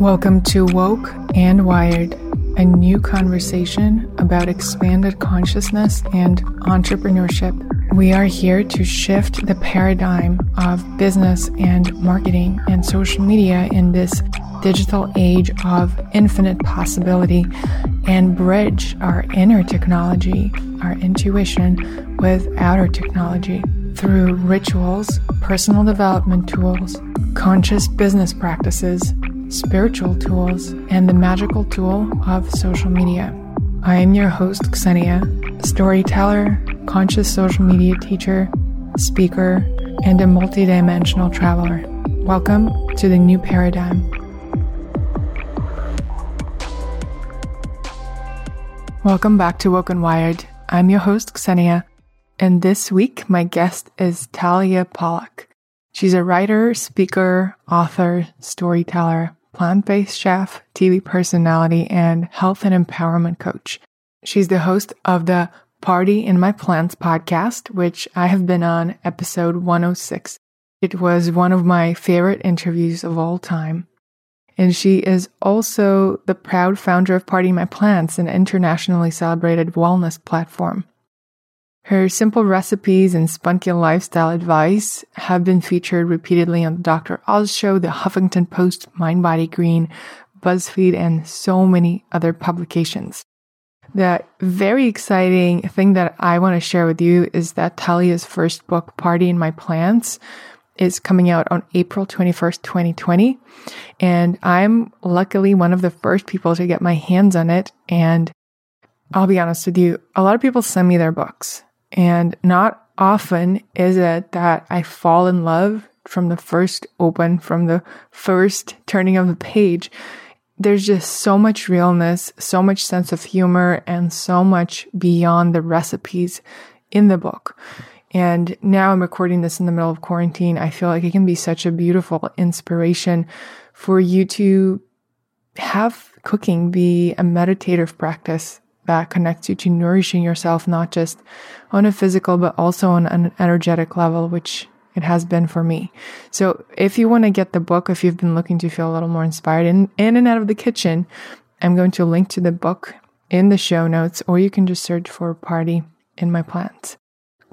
Welcome to Woke and Wired, a new conversation about expanded consciousness and entrepreneurship. We are here to shift the paradigm of business and marketing and social media in this digital age of infinite possibility and bridge our inner technology, our intuition, with outer technology through rituals, personal development tools, conscious business practices spiritual tools, and the magical tool of social media. I am your host, Ksenia, storyteller, conscious social media teacher, speaker, and a multidimensional traveler. Welcome to the new paradigm. Welcome back to Woke and Wired. I'm your host, Ksenia, and this week my guest is Talia Pollock. She's a writer, speaker, author, storyteller, plant based chef, TV personality, and health and empowerment coach. She's the host of the Party in My Plants podcast, which I have been on episode 106. It was one of my favorite interviews of all time. And she is also the proud founder of Party My Plants, an internationally celebrated wellness platform. Her simple recipes and spunky lifestyle advice have been featured repeatedly on the Dr. Oz show, the Huffington Post, Mind Body Green, BuzzFeed, and so many other publications. The very exciting thing that I want to share with you is that Talia's first book, Party in My Plants, is coming out on April 21st, 2020. And I'm luckily one of the first people to get my hands on it. And I'll be honest with you, a lot of people send me their books and not often is it that I fall in love from the first open, from the first turning of the page. There's just so much realness, so much sense of humor, and so much beyond the recipes in the book. And now I'm recording this in the middle of quarantine. I feel like it can be such a beautiful inspiration for you to have cooking be a meditative practice that connects you to nourishing yourself, not just on a physical, but also on an energetic level, which it has been for me. So if you want to get the book, if you've been looking to feel a little more inspired in, in and out of the kitchen, I'm going to link to the book in the show notes, or you can just search for Party in My Plants.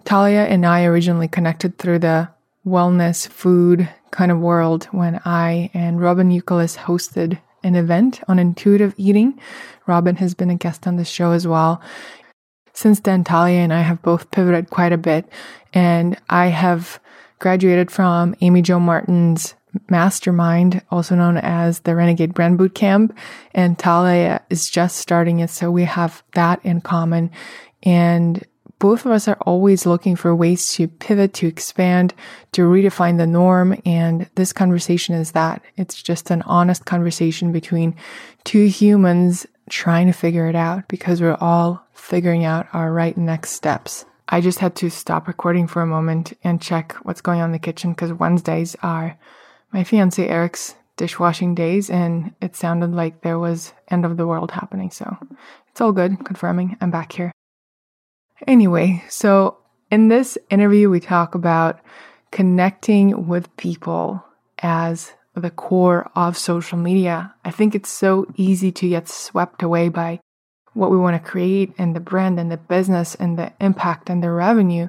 Talia and I originally connected through the wellness food kind of world when I and Robin Youkilis hosted an event on intuitive eating. Robin has been a guest on the show as well. Since then, Talia and I have both pivoted quite a bit, and I have graduated from Amy Jo Martin's mastermind, also known as the Renegade Brand Bootcamp, and Talia is just starting it, so we have that in common. And both of us are always looking for ways to pivot, to expand, to redefine the norm. And this conversation is that it's just an honest conversation between two humans trying to figure it out because we're all figuring out our right next steps. I just had to stop recording for a moment and check what's going on in the kitchen because Wednesdays are my fiance Eric's dishwashing days and it sounded like there was end of the world happening. So it's all good, confirming I'm back here. Anyway, so in this interview, we talk about connecting with people as the core of social media. I think it's so easy to get swept away by what we want to create and the brand and the business and the impact and the revenue.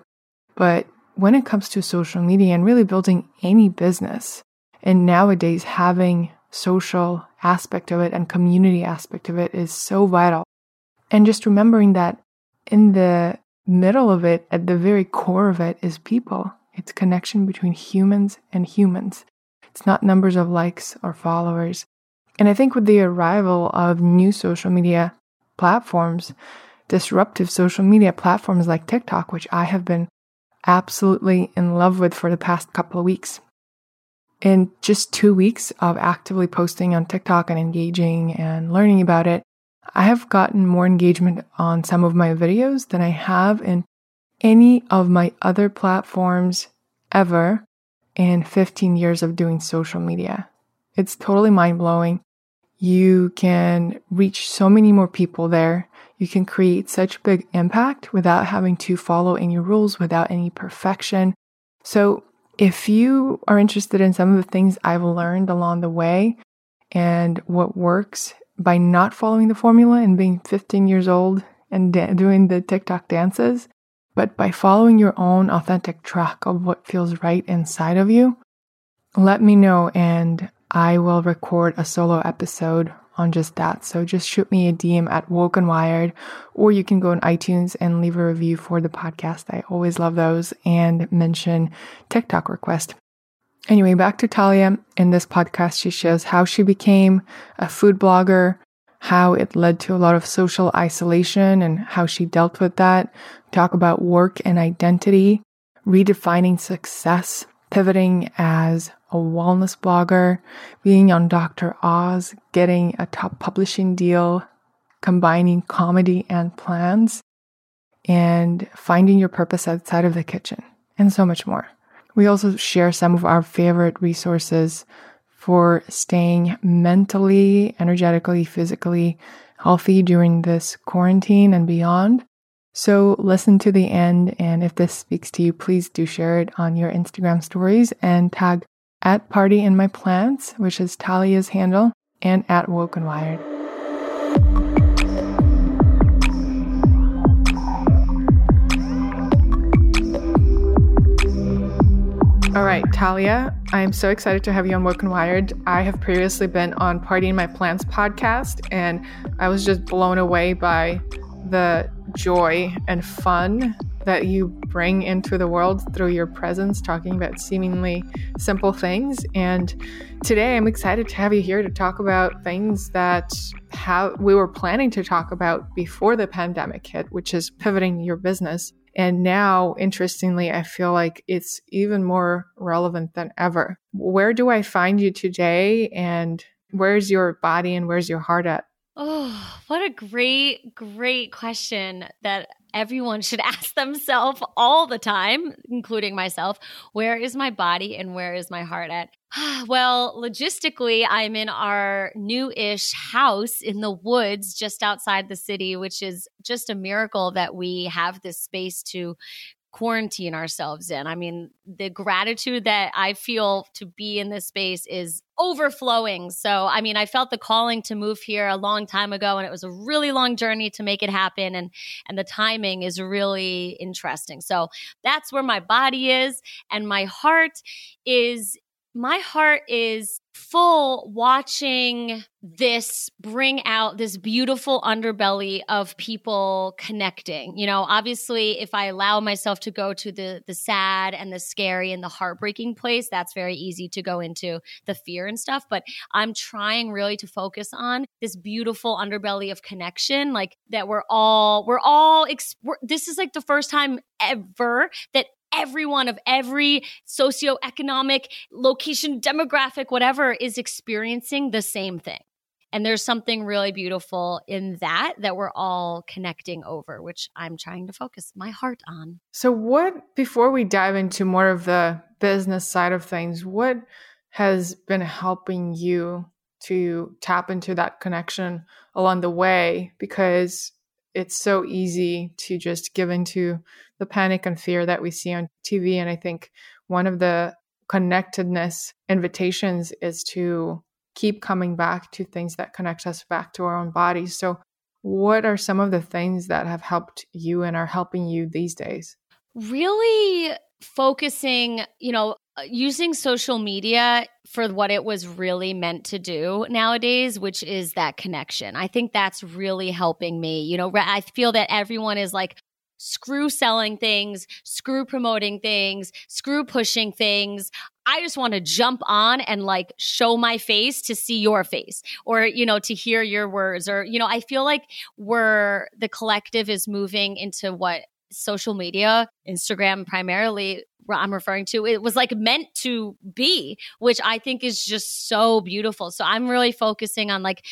But when it comes to social media and really building any business, and nowadays having social aspect of it and community aspect of it is so vital. And just remembering that in the middle of it, at the very core of it, is people. It's connection between humans and humans. It's not numbers of likes or followers. And I think with the arrival of new social media platforms, disruptive social media platforms like TikTok, which I have been absolutely in love with for the past couple of weeks. In just two weeks of actively posting on TikTok and engaging and learning about it, I have gotten more engagement on some of my videos than I have in any of my other platforms ever in 15 years of doing social media. It's totally mind blowing. You can reach so many more people there. You can create such big impact without having to follow any rules, without any perfection. So, if you are interested in some of the things I've learned along the way, and what works by not following the formula and being 15 years old and da- doing the TikTok dances, but by following your own authentic track of what feels right inside of you. Let me know and I will record a solo episode on just that. So just shoot me a DM at Woke and Wired, or you can go on iTunes and leave a review for the podcast. I always love those and mention TikTok request. Anyway, back to Talia. In this podcast, she shows how she became a food blogger, how it led to a lot of social isolation and how she dealt with that. Talk about work and identity, redefining success, pivoting as a wellness blogger, being on Dr. Oz, getting a top publishing deal, combining comedy and plans, and finding your purpose outside of the kitchen, and so much more. We also share some of our favorite resources for staying mentally, energetically, physically healthy during this quarantine and beyond. So listen to the end. And if this speaks to you, please do share it on your Instagram stories and tag at Party in My Plants, which is Talia's handle, and at Woke and Wired. All right, Talia, I am so excited to have you on Woke and Wired. I have previously been on Party in My Plants podcast, and I was just blown away by the joy and fun that you bring into the world through your presence, talking about seemingly simple things. And today I'm excited to have you here to talk about things that we were planning to talk about before the pandemic hit, which is pivoting your business. And now, interestingly, I feel like it's even more relevant than ever. Where do I find you today? And where's your body and where's your heart at? Oh, what a great, great question that everyone should ask themselves all the time, including myself. Where is my body and where is my heart at? well, logistically, I'm in our new ish house in the woods just outside the city, which is just a miracle that we have this space to quarantine ourselves in. I mean, the gratitude that I feel to be in this space is overflowing. So, I mean, I felt the calling to move here a long time ago and it was a really long journey to make it happen and and the timing is really interesting. So, that's where my body is and my heart is my heart is full watching this bring out this beautiful underbelly of people connecting. You know, obviously if I allow myself to go to the the sad and the scary and the heartbreaking place, that's very easy to go into the fear and stuff, but I'm trying really to focus on this beautiful underbelly of connection like that we're all we're all we're, this is like the first time ever that everyone of every socioeconomic location, demographic, whatever is experiencing the same thing. And there's something really beautiful in that that we're all connecting over, which I'm trying to focus my heart on. So, what, before we dive into more of the business side of things, what has been helping you to tap into that connection along the way? Because it's so easy to just give into the panic and fear that we see on TV. And I think one of the connectedness invitations is to keep coming back to things that connect us back to our own bodies. So, what are some of the things that have helped you and are helping you these days? Really focusing, you know, uh, using social media for what it was really meant to do nowadays, which is that connection. I think that's really helping me. You know, I feel that everyone is like, screw selling things, screw promoting things, screw pushing things. I just want to jump on and like show my face to see your face or, you know, to hear your words or, you know, I feel like we're the collective is moving into what social media, Instagram primarily I'm referring to, it was like meant to be, which I think is just so beautiful. So I'm really focusing on like,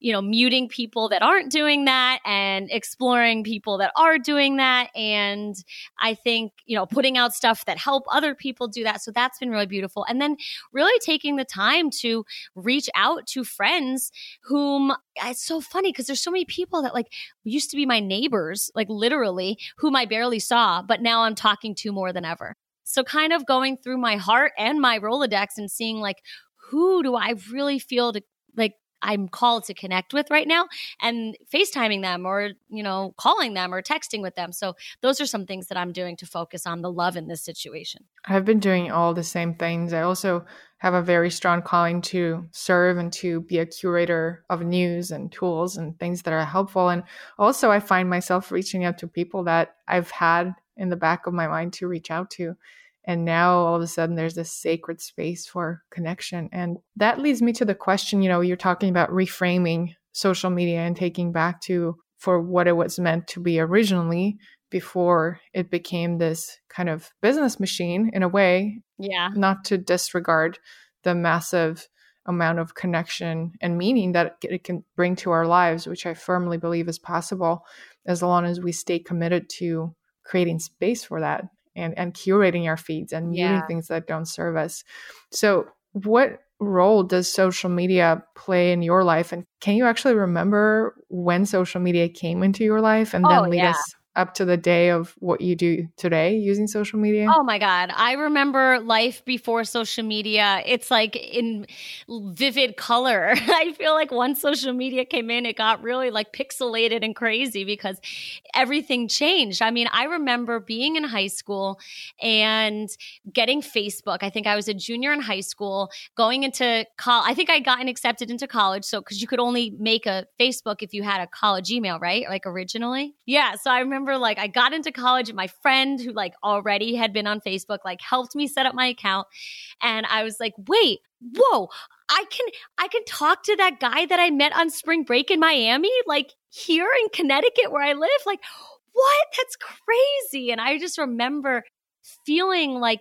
you know, muting people that aren't doing that and exploring people that are doing that. And I think, you know, putting out stuff that help other people do that. So that's been really beautiful. And then really taking the time to reach out to friends whom uh, it's so funny because there's so many people that like used to be my neighbors, like literally, whom I barely saw, but now I'm talking to more than ever. So kind of going through my heart and my Rolodex and seeing like who do I really feel to like I'm called to connect with right now and FaceTiming them or, you know, calling them or texting with them. So those are some things that I'm doing to focus on the love in this situation. I've been doing all the same things. I also have a very strong calling to serve and to be a curator of news and tools and things that are helpful. And also, I find myself reaching out to people that I've had in the back of my mind to reach out to. And now all of a sudden there's this sacred space for connection. And that leads me to the question you know, you're talking about reframing social media and taking back to for what it was meant to be originally before it became this kind of business machine in a way. Yeah. Not to disregard the massive amount of connection and meaning that it can bring to our lives, which I firmly believe is possible as long as we stay committed to creating space for that and, and curating our feeds and muting yeah. things that don't serve us. So, what role does social media play in your life? And can you actually remember when social media came into your life and oh, then oh, lead yeah. us up to the day of what you do today using social media? Oh my God. I remember life before social media. It's like in vivid color. I feel like once social media came in, it got really like pixelated and crazy because everything changed. I mean, I remember being in high school and getting Facebook. I think I was a junior in high school, going into college. I think I gotten accepted into college. So, because you could only make a Facebook if you had a college email, right? Like originally. Yeah. So I remember remember like I got into college and my friend who like already had been on Facebook like helped me set up my account and I was like, "Wait, whoa, I can I can talk to that guy that I met on spring break in Miami like here in Connecticut where I live." Like, "What? That's crazy." And I just remember feeling like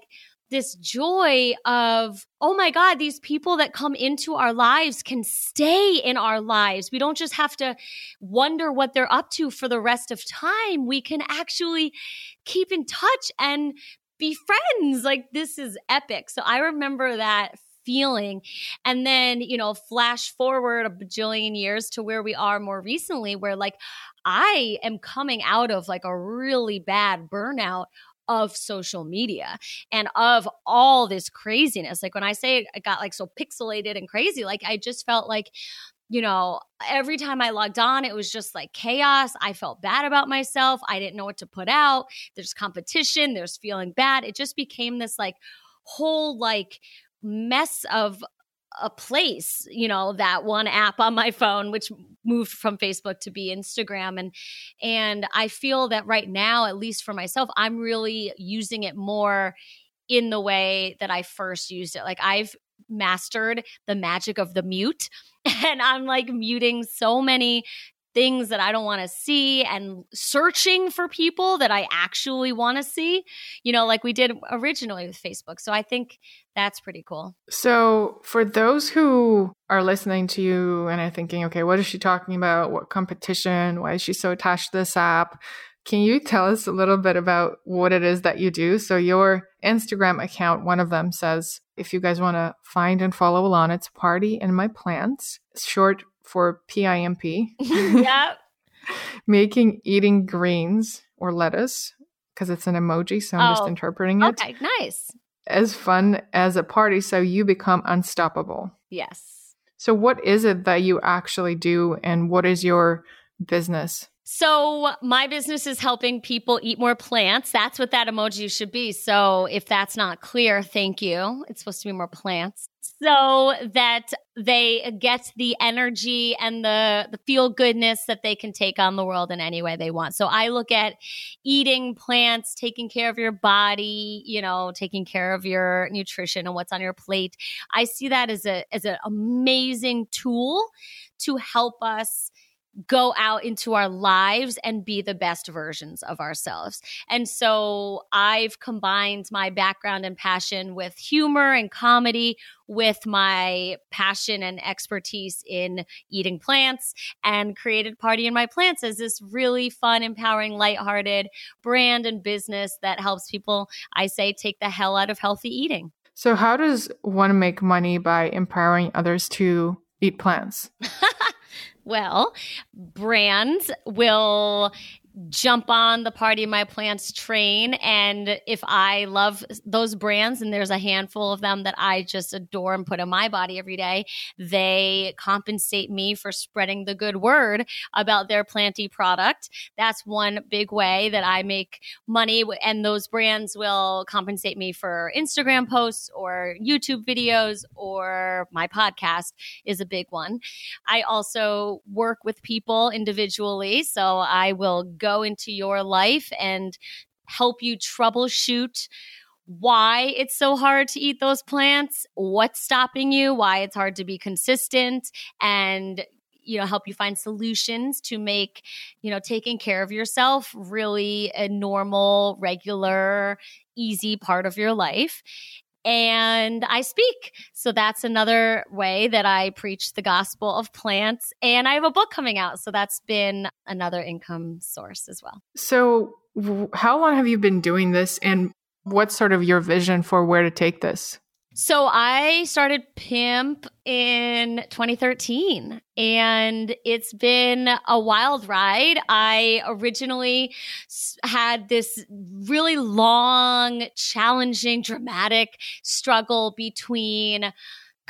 this joy of, oh my God, these people that come into our lives can stay in our lives. We don't just have to wonder what they're up to for the rest of time. We can actually keep in touch and be friends. Like, this is epic. So I remember that feeling. And then, you know, flash forward a bajillion years to where we are more recently, where like I am coming out of like a really bad burnout of social media and of all this craziness. Like when I say it got like so pixelated and crazy, like I just felt like, you know, every time I logged on, it was just like chaos. I felt bad about myself. I didn't know what to put out. There's competition, there's feeling bad. It just became this like whole like mess of a place, you know, that one app on my phone, which moved from Facebook to be Instagram. And and I feel that right now, at least for myself, I'm really using it more in the way that I first used it. Like I've mastered the magic of the mute and I'm like muting so many things that I don't want to see and searching for people that I actually want to see, you know, like we did originally with Facebook. So I think that's pretty cool. So, for those who are listening to you and are thinking, okay, what is she talking about? What competition? Why is she so attached to this app? Can you tell us a little bit about what it is that you do? So, your Instagram account, one of them says, if you guys want to find and follow along, it's Party in My Plants, short for PIMP. yep. Making eating greens or lettuce because it's an emoji, so I'm oh, just interpreting it. Okay, nice. As fun as a party, so you become unstoppable. Yes. So, what is it that you actually do, and what is your business? So, my business is helping people eat more plants. That's what that emoji should be. So, if that's not clear, thank you. It's supposed to be more plants so that they get the energy and the, the feel goodness that they can take on the world in any way they want. So, I look at eating plants, taking care of your body, you know, taking care of your nutrition and what's on your plate. I see that as a as an amazing tool to help us go out into our lives and be the best versions of ourselves. And so I've combined my background and passion with humor and comedy with my passion and expertise in eating plants and created Party in My Plants as this really fun, empowering, lighthearted brand and business that helps people, I say, take the hell out of healthy eating. So, how does one make money by empowering others to eat plants? Well, brands will jump on the party my plants train and if i love those brands and there's a handful of them that i just adore and put in my body every day they compensate me for spreading the good word about their planty product. That's one big way that i make money and those brands will compensate me for instagram posts or youtube videos or my podcast is a big one. I also work with people individually so i will go into your life and help you troubleshoot why it's so hard to eat those plants, what's stopping you, why it's hard to be consistent, and you know help you find solutions to make you know taking care of yourself really a normal regular easy part of your life and I speak. So that's another way that I preach the gospel of plants. And I have a book coming out. So that's been another income source as well. So, how long have you been doing this? And what's sort of your vision for where to take this? So I started Pimp in 2013 and it's been a wild ride. I originally had this really long, challenging, dramatic struggle between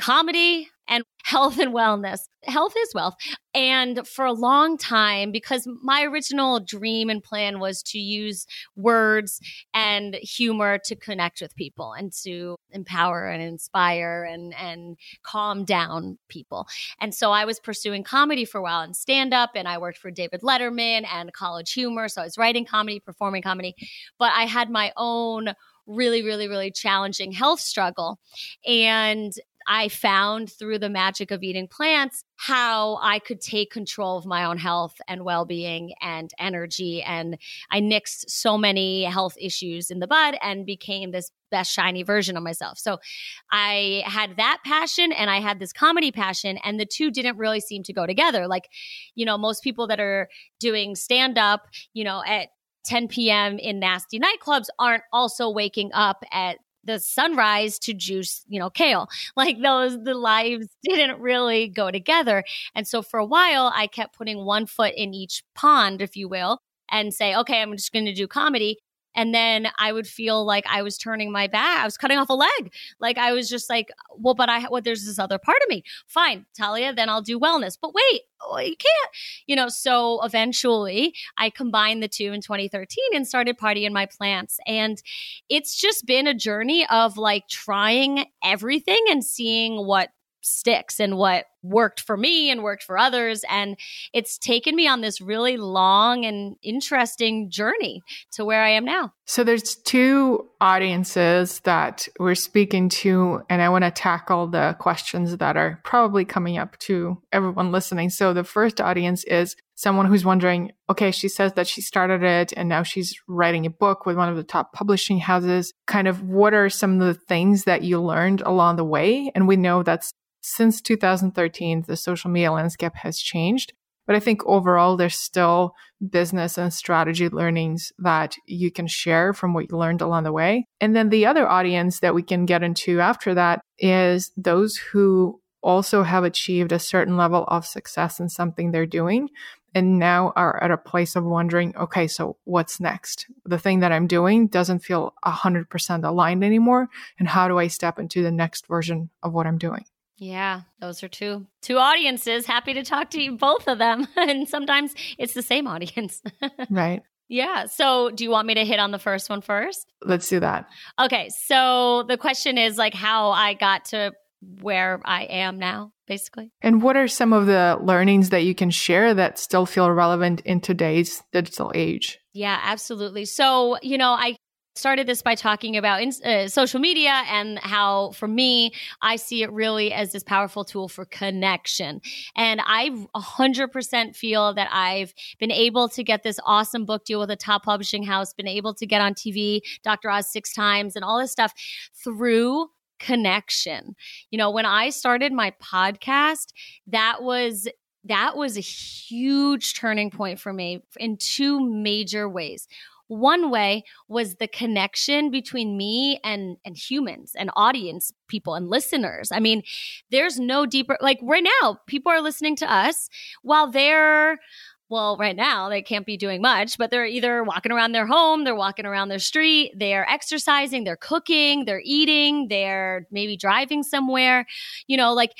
comedy and health and wellness. Health is wealth. And for a long time, because my original dream and plan was to use words and humor to connect with people and to empower and inspire and, and calm down people. And so I was pursuing comedy for a while and stand up, and I worked for David Letterman and college humor. So I was writing comedy, performing comedy, but I had my own really, really, really challenging health struggle. And I found through the magic of eating plants how I could take control of my own health and well being and energy. And I nixed so many health issues in the bud and became this best shiny version of myself. So I had that passion and I had this comedy passion, and the two didn't really seem to go together. Like, you know, most people that are doing stand up, you know, at 10 p.m. in nasty nightclubs aren't also waking up at the sunrise to juice, you know, kale. Like those, the lives didn't really go together. And so for a while, I kept putting one foot in each pond, if you will, and say, okay, I'm just going to do comedy. And then I would feel like I was turning my back. I was cutting off a leg. Like I was just like, well, but I, well, there's this other part of me. Fine, Talia, then I'll do wellness. But wait, oh, you can't, you know. So eventually I combined the two in 2013 and started Party in My Plants. And it's just been a journey of like trying everything and seeing what sticks and what worked for me and worked for others. And it's taken me on this really long and interesting journey to where I am now. So there's two audiences that we're speaking to, and I want to tackle the questions that are probably coming up to everyone listening. So the first audience is someone who's wondering, okay, she says that she started it and now she's writing a book with one of the top publishing houses. Kind of what are some of the things that you learned along the way? And we know that's since 2013, the social media landscape has changed. But I think overall, there's still business and strategy learnings that you can share from what you learned along the way. And then the other audience that we can get into after that is those who also have achieved a certain level of success in something they're doing and now are at a place of wondering, okay, so what's next? The thing that I'm doing doesn't feel 100% aligned anymore. And how do I step into the next version of what I'm doing? Yeah, those are two two audiences. Happy to talk to you both of them. and sometimes it's the same audience. right. Yeah. So, do you want me to hit on the first one first? Let's do that. Okay. So, the question is like how I got to where I am now, basically. And what are some of the learnings that you can share that still feel relevant in today's digital age? Yeah, absolutely. So, you know, I started this by talking about in, uh, social media and how, for me, I see it really as this powerful tool for connection. And I 100% feel that I've been able to get this awesome book deal with a top publishing house, been able to get on TV, Dr. Oz six times, and all this stuff through connection. You know, when I started my podcast, that was that was a huge turning point for me in two major ways. One way was the connection between me and and humans and audience people and listeners. I mean, there's no deeper like right now, people are listening to us while they're well, right now they can't be doing much, but they're either walking around their home, they're walking around their street, they're exercising, they're cooking, they're eating, they're maybe driving somewhere. You know, like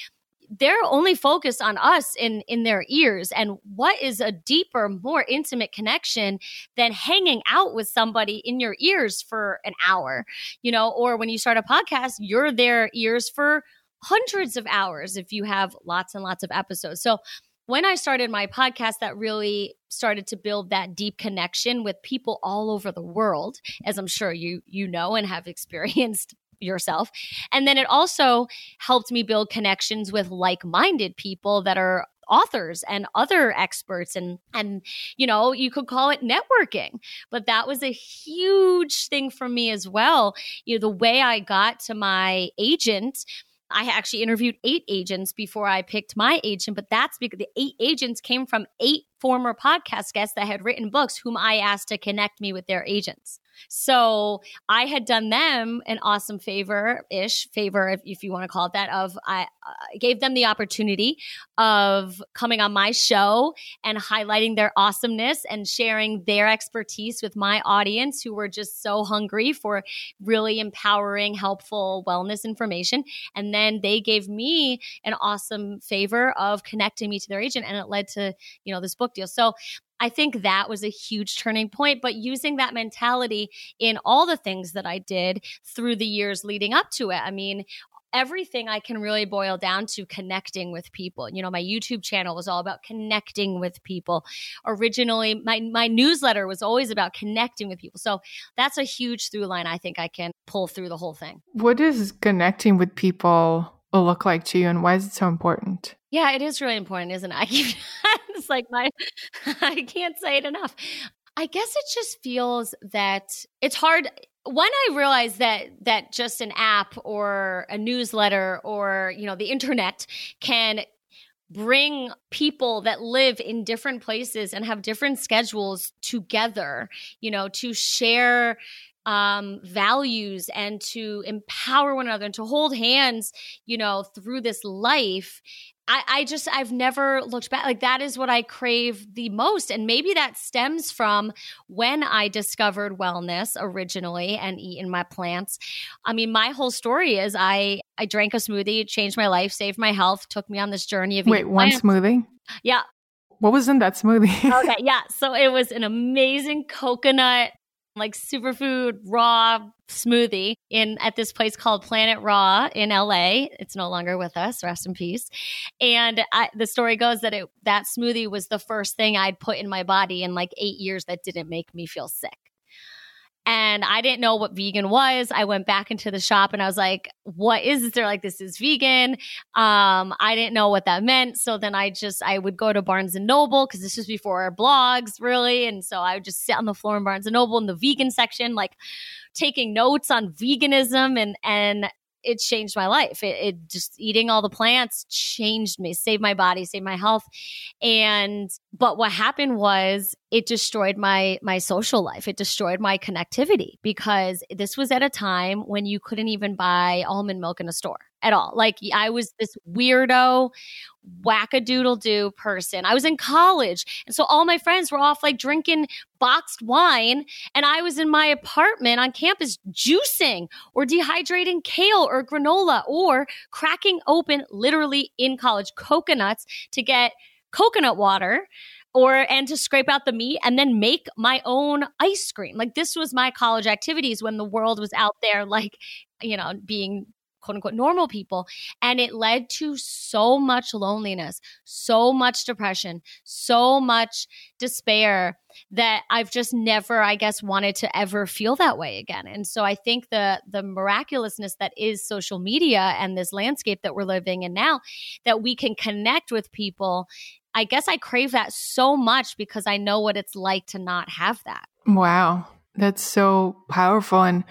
they're only focused on us in in their ears. And what is a deeper more intimate connection than hanging out with somebody in your ears for an hour? You know or when you start a podcast you're their ears for hundreds of hours if you have lots and lots of episodes. So when I started my podcast, that really started to build that deep connection with people all over the world, as I'm sure you you know and have experienced yourself. And then it also helped me build connections with like-minded people that are authors and other experts and and you know you could call it networking but that was a huge thing for me as well you know the way i got to my agent I actually interviewed eight agents before I picked my agent, but that's because the eight agents came from eight former podcast guests that had written books whom I asked to connect me with their agents. So I had done them an awesome favor ish favor, if, if, you want to call it that, of I uh, gave them the opportunity of coming on my show and highlighting their awesomeness and sharing their expertise with my audience who were just so hungry for really empowering, helpful wellness information. And then they gave me an awesome favor of connecting me to their agent and it led to, you know, this book deal. So I think that was a huge turning point. But using that mentality in all the things that I did through the years leading up to it, I mean, everything I can really boil down to connecting with people. You know, my YouTube channel was all about connecting with people. Originally, my, my newsletter was always about connecting with people. So that's a huge through line I think I can pull through the whole thing. What does connecting with people look like to you and why is it so important? Yeah, it is really important, isn't it? I keep it's like my I can't say it enough. I guess it just feels that it's hard when I realized that that just an app or a newsletter or you know the internet can bring people that live in different places and have different schedules together, you know, to share um, values and to empower one another and to hold hands, you know, through this life. I, I just, I've never looked back. Like, that is what I crave the most. And maybe that stems from when I discovered wellness originally and eating my plants. I mean, my whole story is I, I drank a smoothie, changed my life, saved my health, took me on this journey of Wait, one plants. smoothie? Yeah. What was in that smoothie? okay, yeah. So it was an amazing coconut like superfood raw smoothie in at this place called Planet Raw in LA. It's no longer with us. Rest in peace. And I, the story goes that it that smoothie was the first thing I'd put in my body in like eight years that didn't make me feel sick and I didn't know what vegan was. I went back into the shop and I was like, what is this? They're like, this is vegan. Um, I didn't know what that meant. So then I just, I would go to Barnes and Noble because this was before our blogs really. And so I would just sit on the floor in Barnes and Noble in the vegan section, like taking notes on veganism and, and it changed my life. It, it, just eating all the plants changed me, saved my body, saved my health. And but what happened was it destroyed my my social life. It destroyed my connectivity because this was at a time when you couldn't even buy almond milk in a store at all. Like I was this weirdo wackadoodle do person. I was in college. And so all my friends were off like drinking boxed wine. And I was in my apartment on campus juicing or dehydrating kale or granola or cracking open literally in college coconuts to get coconut water or and to scrape out the meat and then make my own ice cream. Like this was my college activities when the world was out there like you know being quote unquote normal people. And it led to so much loneliness, so much depression, so much despair that I've just never, I guess, wanted to ever feel that way again. And so I think the the miraculousness that is social media and this landscape that we're living in now, that we can connect with people. I guess I crave that so much because I know what it's like to not have that. Wow. That's so powerful. And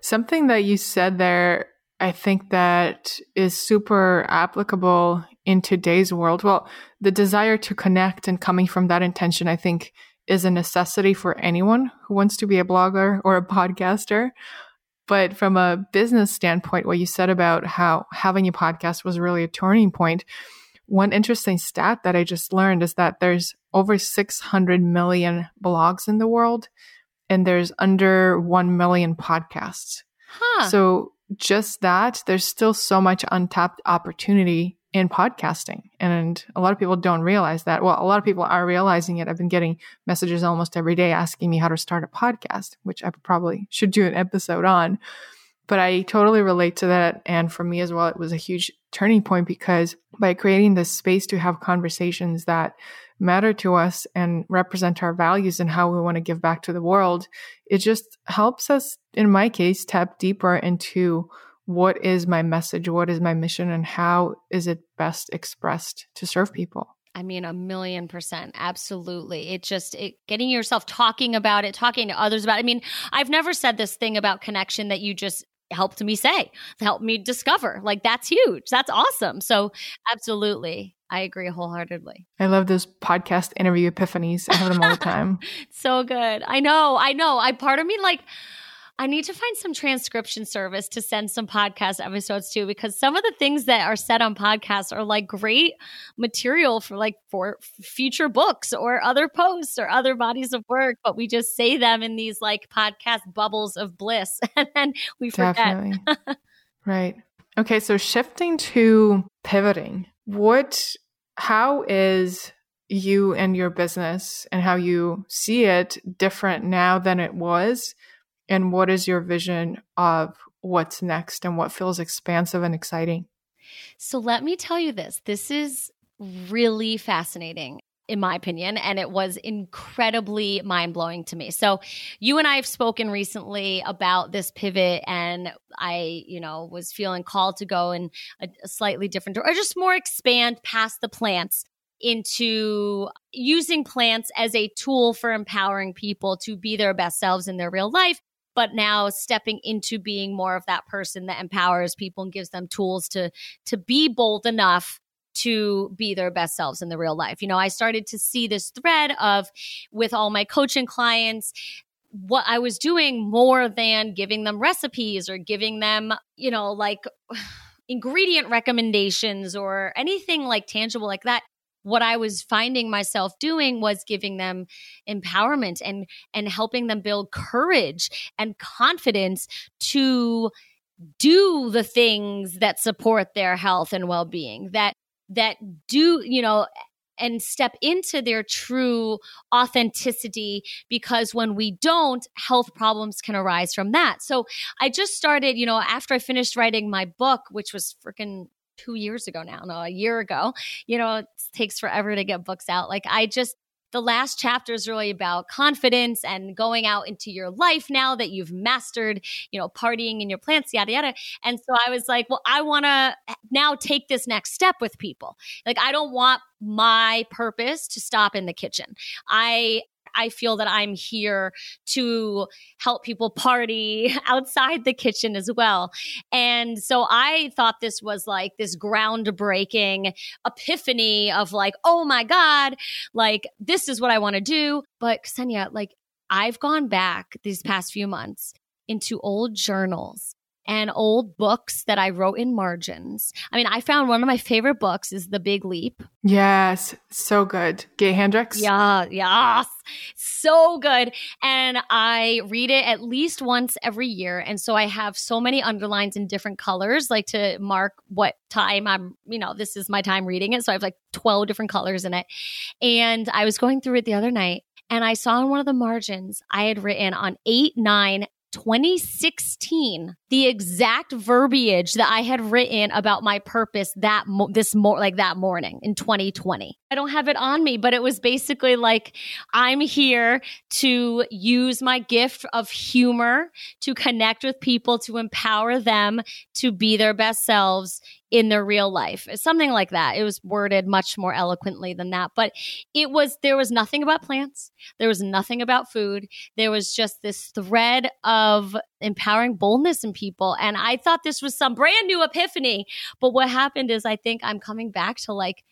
something that you said there I think that is super applicable in today's world. Well, the desire to connect and coming from that intention, I think, is a necessity for anyone who wants to be a blogger or a podcaster. But from a business standpoint, what you said about how having a podcast was really a turning point. one interesting stat that I just learned is that there's over 600 million blogs in the world and there's under 1 million podcasts. Huh. So just that, there's still so much untapped opportunity in podcasting. And a lot of people don't realize that. Well, a lot of people are realizing it. I've been getting messages almost every day asking me how to start a podcast, which I probably should do an episode on. But I totally relate to that. And for me as well, it was a huge turning point because by creating this space to have conversations that matter to us and represent our values and how we want to give back to the world, it just helps us, in my case, tap deeper into what is my message, what is my mission, and how is it best expressed to serve people. I mean, a million percent. Absolutely. It just, it, getting yourself talking about it, talking to others about it. I mean, I've never said this thing about connection that you just helped me say, helped me discover. Like that's huge. That's awesome. So absolutely. I agree wholeheartedly. I love those podcast interview epiphanies. I have them all the time. so good. I know. I know. I part of me like I need to find some transcription service to send some podcast episodes to because some of the things that are said on podcasts are like great material for like for future books or other posts or other bodies of work, but we just say them in these like podcast bubbles of bliss and then we forget. Definitely. right. Okay, so shifting to pivoting, what how is you and your business and how you see it different now than it was and what is your vision of what's next and what feels expansive and exciting? So let me tell you this. This is really fascinating in my opinion, and it was incredibly mind blowing to me. So, you and I have spoken recently about this pivot, and I, you know, was feeling called to go in a, a slightly different or just more expand past the plants into using plants as a tool for empowering people to be their best selves in their real life but now stepping into being more of that person that empowers people and gives them tools to to be bold enough to be their best selves in the real life. You know, I started to see this thread of with all my coaching clients what I was doing more than giving them recipes or giving them, you know, like ingredient recommendations or anything like tangible like that what I was finding myself doing was giving them empowerment and and helping them build courage and confidence to do the things that support their health and well-being that that do you know and step into their true authenticity because when we don't, health problems can arise from that. So I just started, you know, after I finished writing my book, which was freaking two years ago now, no, a year ago. You know, it takes forever to get books out. Like I just, the last chapter is really about confidence and going out into your life now that you've mastered, you know, partying in your plants, yada, yada. And so I was like, well, I want to now take this next step with people. Like, I don't want my purpose to stop in the kitchen. I I feel that I'm here to help people party outside the kitchen as well. And so I thought this was like this groundbreaking epiphany of like, oh my God, like this is what I want to do. But Ksenia, like I've gone back these past few months into old journals and old books that I wrote in margins. I mean, I found one of my favorite books is The Big Leap. Yes, so good. Gay Hendricks? Yeah, yes. So good. And I read it at least once every year. And so I have so many underlines in different colors, like to mark what time I'm, you know, this is my time reading it. So I have like 12 different colors in it. And I was going through it the other night and I saw in one of the margins I had written on 8, 9, 2016 the exact verbiage that I had written about my purpose that mo- this more like that morning in 2020. I don't have it on me, but it was basically like I'm here to use my gift of humor to connect with people to empower them to be their best selves in their real life. Something like that. It was worded much more eloquently than that, but it was there was nothing about plants. There was nothing about food. There was just this thread of empowering boldness in people and I thought this was some brand new epiphany, but what happened is I think I'm coming back to like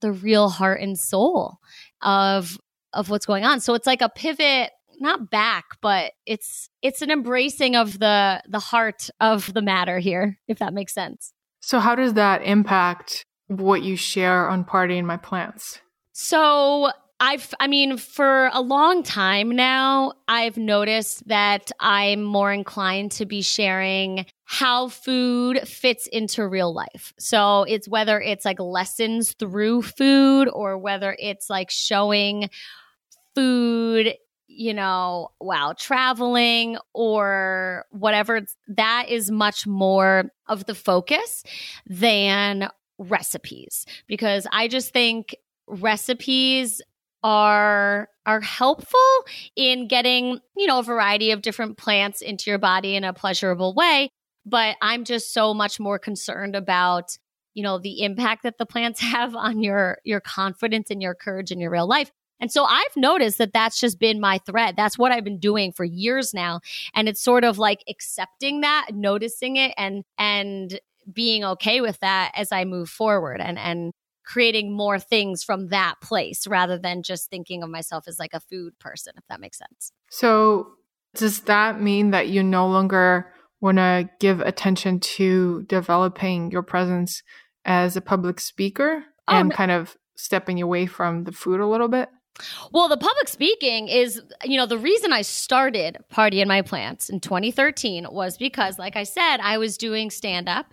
the real heart and soul of of what's going on. So it's like a pivot not back, but it's it's an embracing of the the heart of the matter here, if that makes sense. So, how does that impact what you share on Party in My Plants? So I've, I mean, for a long time now, I've noticed that I'm more inclined to be sharing how food fits into real life. So it's whether it's like lessons through food or whether it's like showing food you know, while traveling or whatever, that is much more of the focus than recipes because I just think recipes are are helpful in getting, you know, a variety of different plants into your body in a pleasurable way, but I'm just so much more concerned about you know the impact that the plants have on your your confidence and your courage in your real life and so I've noticed that that's just been my thread. That's what I've been doing for years now. And it's sort of like accepting that, noticing it and, and being okay with that as I move forward and, and creating more things from that place rather than just thinking of myself as like a food person, if that makes sense. So does that mean that you no longer want to give attention to developing your presence as a public speaker oh, and kind of stepping away from the food a little bit? Well, the public speaking is, you know, the reason I started Party in My Plants in 2013 was because, like I said, I was doing stand up.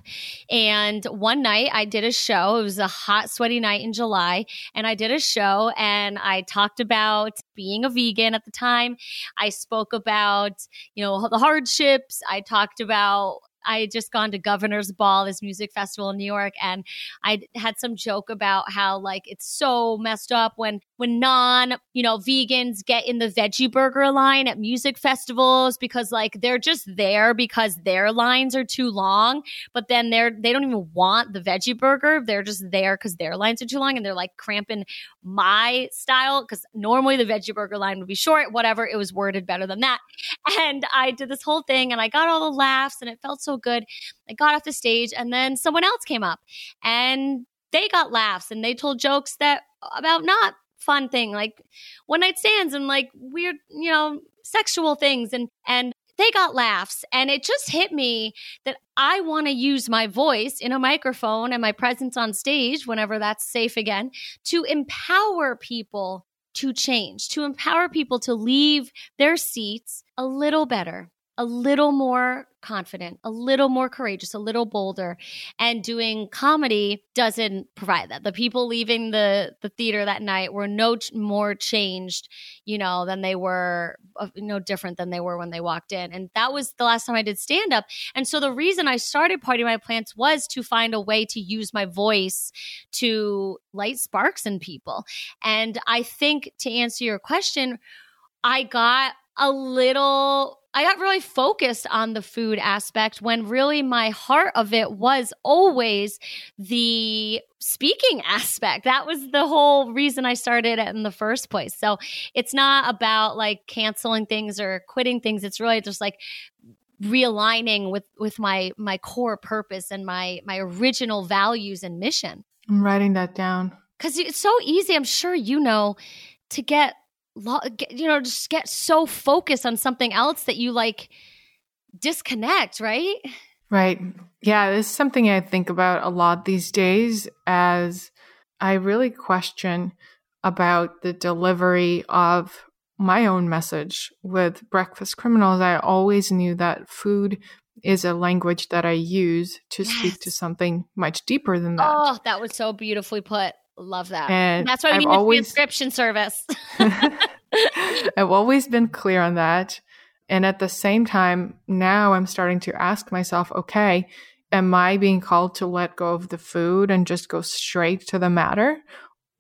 And one night I did a show. It was a hot, sweaty night in July. And I did a show and I talked about being a vegan at the time. I spoke about, you know, the hardships. I talked about I had just gone to Governor's Ball, this music festival in New York, and I had some joke about how like it's so messed up when when non you know vegans get in the veggie burger line at music festivals because like they're just there because their lines are too long, but then they're they don't even want the veggie burger. They're just there because their lines are too long, and they're like cramping my style because normally the veggie burger line would be short. Whatever, it was worded better than that, and I did this whole thing, and I got all the laughs, and it felt so good. I got off the stage and then someone else came up and they got laughs and they told jokes that about not fun thing like one night stands and like weird, you know, sexual things. And and they got laughs and it just hit me that I want to use my voice in a microphone and my presence on stage whenever that's safe again to empower people to change, to empower people to leave their seats a little better, a little more confident, a little more courageous, a little bolder. And doing comedy doesn't provide that. The people leaving the the theater that night were no ch- more changed, you know, than they were uh, no different than they were when they walked in. And that was the last time I did stand up. And so the reason I started Party My Plants was to find a way to use my voice to light sparks in people. And I think to answer your question, I got a little I got really focused on the food aspect when really my heart of it was always the speaking aspect. That was the whole reason I started it in the first place. So it's not about like canceling things or quitting things. It's really just like realigning with with my my core purpose and my my original values and mission. I'm writing that down. Cuz it's so easy, I'm sure you know, to get you know, just get so focused on something else that you like disconnect, right? Right. Yeah, this is something I think about a lot these days as I really question about the delivery of my own message with Breakfast Criminals. I always knew that food is a language that I use to yes. speak to something much deeper than that. Oh, that was so beautifully put. Love that. And that's why we I've need always, a transcription service. I've always been clear on that. And at the same time, now I'm starting to ask myself, okay, am I being called to let go of the food and just go straight to the matter?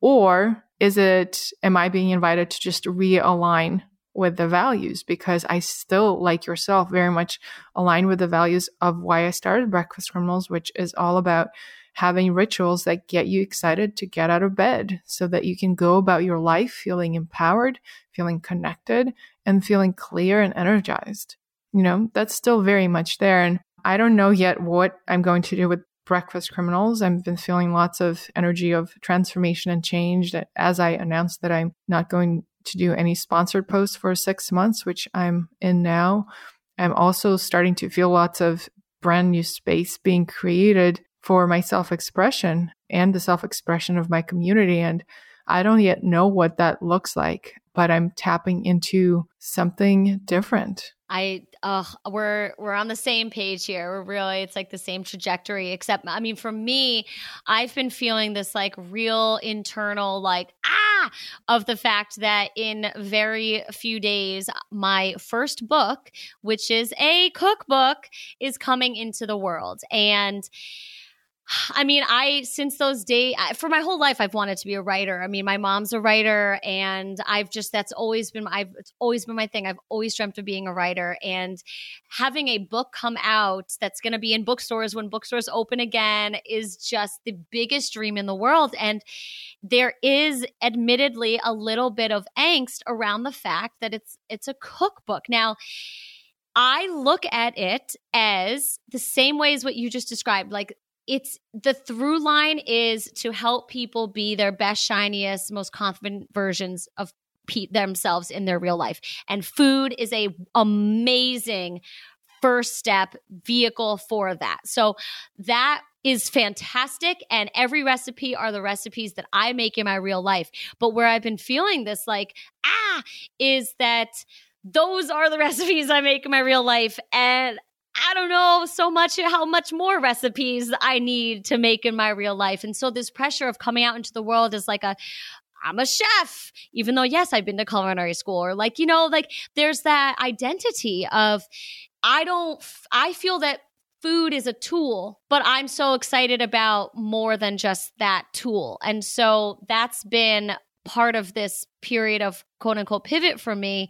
Or is it, am I being invited to just realign with the values? Because I still, like yourself, very much align with the values of why I started Breakfast Criminals, which is all about having rituals that get you excited to get out of bed so that you can go about your life feeling empowered, feeling connected, and feeling clear and energized. You know, that's still very much there. And I don't know yet what I'm going to do with Breakfast Criminals. I've been feeling lots of energy of transformation and change that as I announced that I'm not going to do any sponsored posts for six months, which I'm in now. I'm also starting to feel lots of brand new space being created for my self expression and the self expression of my community. And I don't yet know what that looks like, but I'm tapping into something different. I uh we're we're on the same page here. We're really it's like the same trajectory except I mean for me I've been feeling this like real internal like ah of the fact that in very few days my first book which is a cookbook is coming into the world and I mean, I since those days for my whole life I've wanted to be a writer. I mean, my mom's a writer, and I've just that's always been I've it's always been my thing. I've always dreamt of being a writer, and having a book come out that's going to be in bookstores when bookstores open again is just the biggest dream in the world. And there is admittedly a little bit of angst around the fact that it's it's a cookbook now. I look at it as the same way as what you just described. Like it's the through line is to help people be their best, shiniest, most confident versions of themselves in their real life. And food is a amazing first step vehicle for that. So that is fantastic and every recipe are the recipes that I make in my real life. But where I've been feeling this like ah is that those are the recipes I make in my real life and I don't know so much how much more recipes I need to make in my real life. And so this pressure of coming out into the world is like a I'm a chef, even though yes, I've been to culinary school or like, you know, like there's that identity of I don't I feel that food is a tool, but I'm so excited about more than just that tool. And so that's been part of this period of quote unquote pivot for me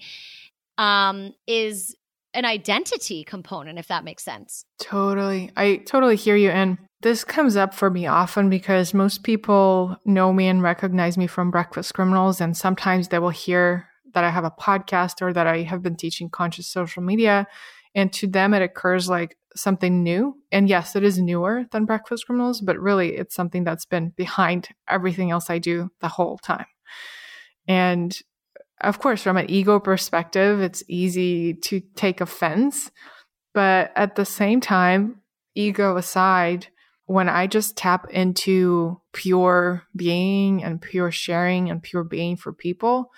um, is an identity component, if that makes sense. Totally. I totally hear you. And this comes up for me often because most people know me and recognize me from Breakfast Criminals. And sometimes they will hear that I have a podcast or that I have been teaching conscious social media. And to them, it occurs like something new. And yes, it is newer than Breakfast Criminals, but really it's something that's been behind everything else I do the whole time. And of course, from an ego perspective, it's easy to take offense. But at the same time, ego aside, when I just tap into pure being and pure sharing and pure being for people,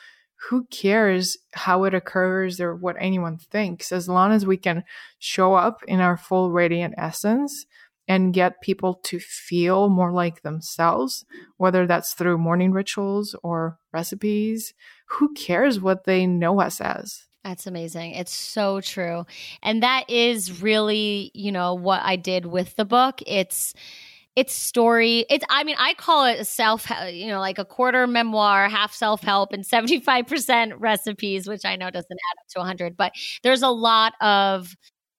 who cares how it occurs or what anyone thinks? As long as we can show up in our full radiant essence and get people to feel more like themselves, whether that's through morning rituals or recipes who cares what they know us as? That's amazing. It's so true. And that is really, you know, what I did with the book. It's it's story. It's I mean, I call it a self, you know, like a quarter memoir, half self-help and 75% recipes, which I know doesn't add up to 100, but there's a lot of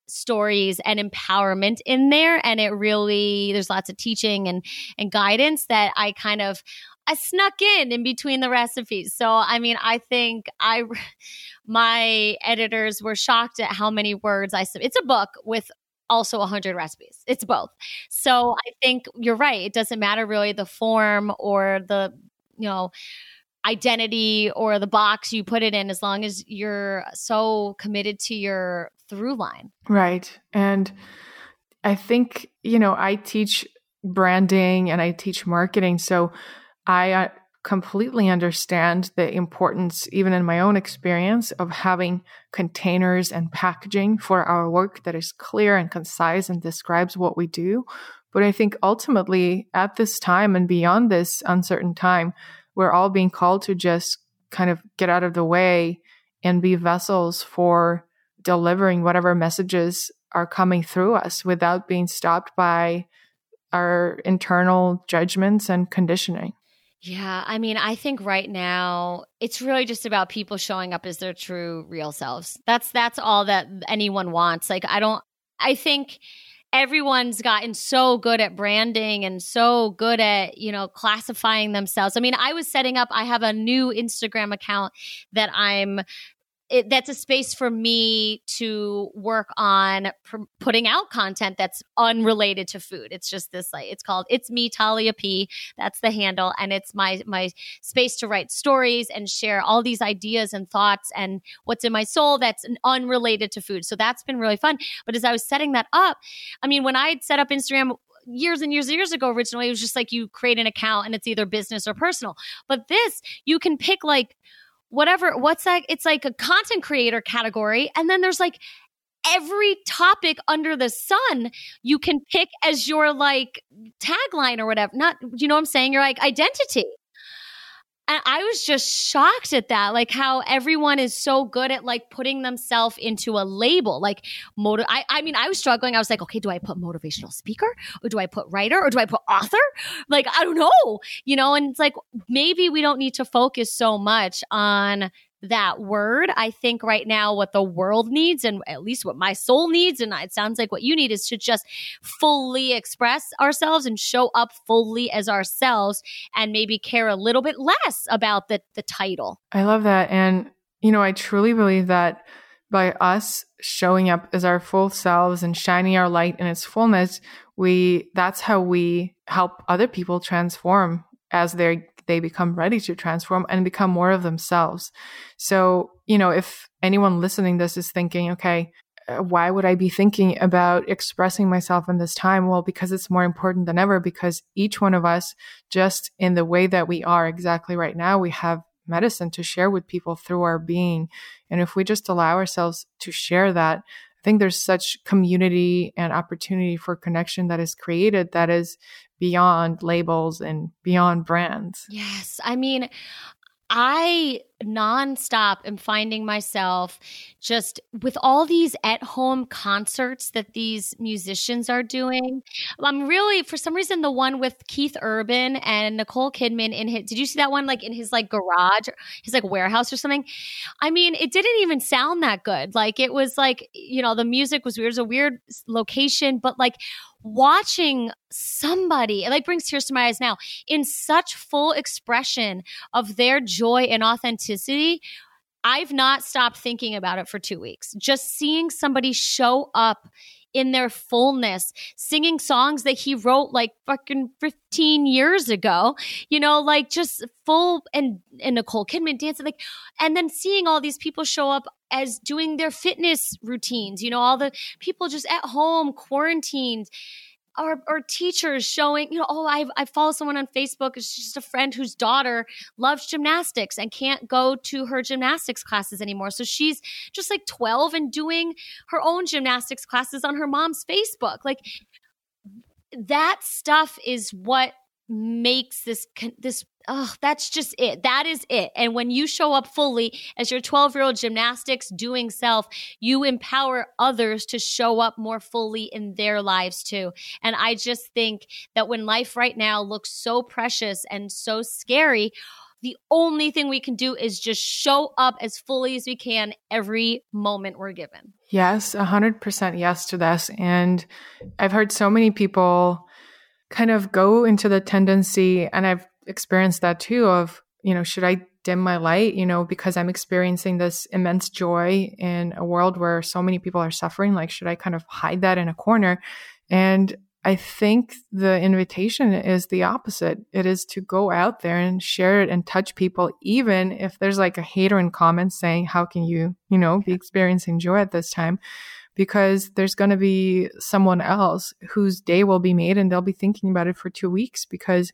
stories and empowerment in there and it really there's lots of teaching and and guidance that I kind of I snuck in in between the recipes. So, I mean, I think I, my editors were shocked at how many words I, it's a book with also 100 recipes. It's both. So, I think you're right. It doesn't matter really the form or the, you know, identity or the box you put it in as long as you're so committed to your through line. Right. And I think, you know, I teach branding and I teach marketing. So I uh, completely understand the importance, even in my own experience, of having containers and packaging for our work that is clear and concise and describes what we do. But I think ultimately, at this time and beyond this uncertain time, we're all being called to just kind of get out of the way and be vessels for delivering whatever messages are coming through us without being stopped by our internal judgments and conditioning. Yeah, I mean, I think right now it's really just about people showing up as their true real selves. That's that's all that anyone wants. Like I don't I think everyone's gotten so good at branding and so good at, you know, classifying themselves. I mean, I was setting up I have a new Instagram account that I'm it, that's a space for me to work on pr- putting out content that's unrelated to food. It's just this like it's called it's me Talia P. That's the handle, and it's my my space to write stories and share all these ideas and thoughts and what's in my soul that's unrelated to food. So that's been really fun. But as I was setting that up, I mean, when I set up Instagram years and years and years ago originally it was just like you create an account and it's either business or personal but this you can pick like whatever what's that? It's like a content creator category and then there's like every topic under the sun you can pick as your like tagline or whatever not you know what i'm saying? Your like identity and I was just shocked at that, like how everyone is so good at like putting themselves into a label. Like, motive. I, I mean, I was struggling. I was like, okay, do I put motivational speaker or do I put writer or do I put author? Like, I don't know, you know. And it's like maybe we don't need to focus so much on that word. I think right now what the world needs and at least what my soul needs and it sounds like what you need is to just fully express ourselves and show up fully as ourselves and maybe care a little bit less about the the title. I love that and you know I truly believe that by us showing up as our full selves and shining our light in its fullness, we that's how we help other people transform as they they become ready to transform and become more of themselves. So, you know, if anyone listening this is thinking, okay, uh, why would I be thinking about expressing myself in this time? Well, because it's more important than ever, because each one of us, just in the way that we are exactly right now, we have medicine to share with people through our being. And if we just allow ourselves to share that, I think there's such community and opportunity for connection that is created that is beyond labels and beyond brands. Yes. I mean, I nonstop am finding myself just with all these at home concerts that these musicians are doing. I'm really, for some reason, the one with Keith Urban and Nicole Kidman in his, did you see that one? Like in his like garage, his like warehouse or something. I mean, it didn't even sound that good. Like it was like, you know, the music was weird. It was a weird location, but like, watching somebody, it like brings tears to my eyes now, in such full expression of their joy and authenticity. I've not stopped thinking about it for two weeks. Just seeing somebody show up in their fullness, singing songs that he wrote like fucking 15 years ago, you know, like just full and, and Nicole Kidman dancing, like, and then seeing all these people show up as doing their fitness routines, you know, all the people just at home, quarantined or, or teachers showing, you know, oh, I, I follow someone on Facebook. It's just a friend whose daughter loves gymnastics and can't go to her gymnastics classes anymore. So she's just like 12 and doing her own gymnastics classes on her mom's Facebook. Like that stuff is what makes this this oh that's just it. That is it. And when you show up fully as your 12 year old gymnastics doing self you empower others to show up more fully in their lives too. And i just think that when life right now looks so precious and so scary the only thing we can do is just show up as fully as we can every moment we're given. Yes 100% yes to this. And i've heard so many people kind of go into the tendency, and I've experienced that too, of, you know, should I dim my light, you know, because I'm experiencing this immense joy in a world where so many people are suffering? Like, should I kind of hide that in a corner? And I think the invitation is the opposite. It is to go out there and share it and touch people, even if there's like a hater in comments saying, How can you, you know, be experiencing joy at this time? Because there's going to be someone else whose day will be made and they'll be thinking about it for two weeks because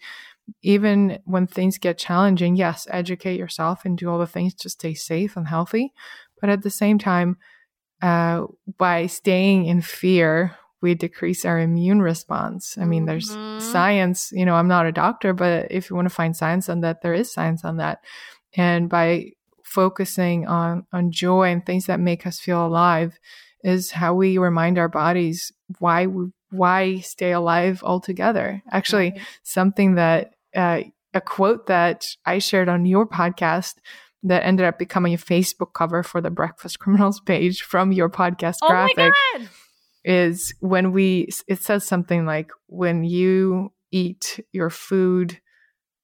even when things get challenging, yes, educate yourself and do all the things to stay safe and healthy. But at the same time, uh, by staying in fear, we decrease our immune response. I mean, there's mm-hmm. science, you know, I'm not a doctor, but if you want to find science on that, there is science on that. And by focusing on, on joy and things that make us feel alive, is how we remind our bodies why we, why stay alive altogether. Actually, right. something that uh, a quote that I shared on your podcast that ended up becoming a Facebook cover for the Breakfast Criminals page from your podcast oh graphic is when we it says something like when you eat your food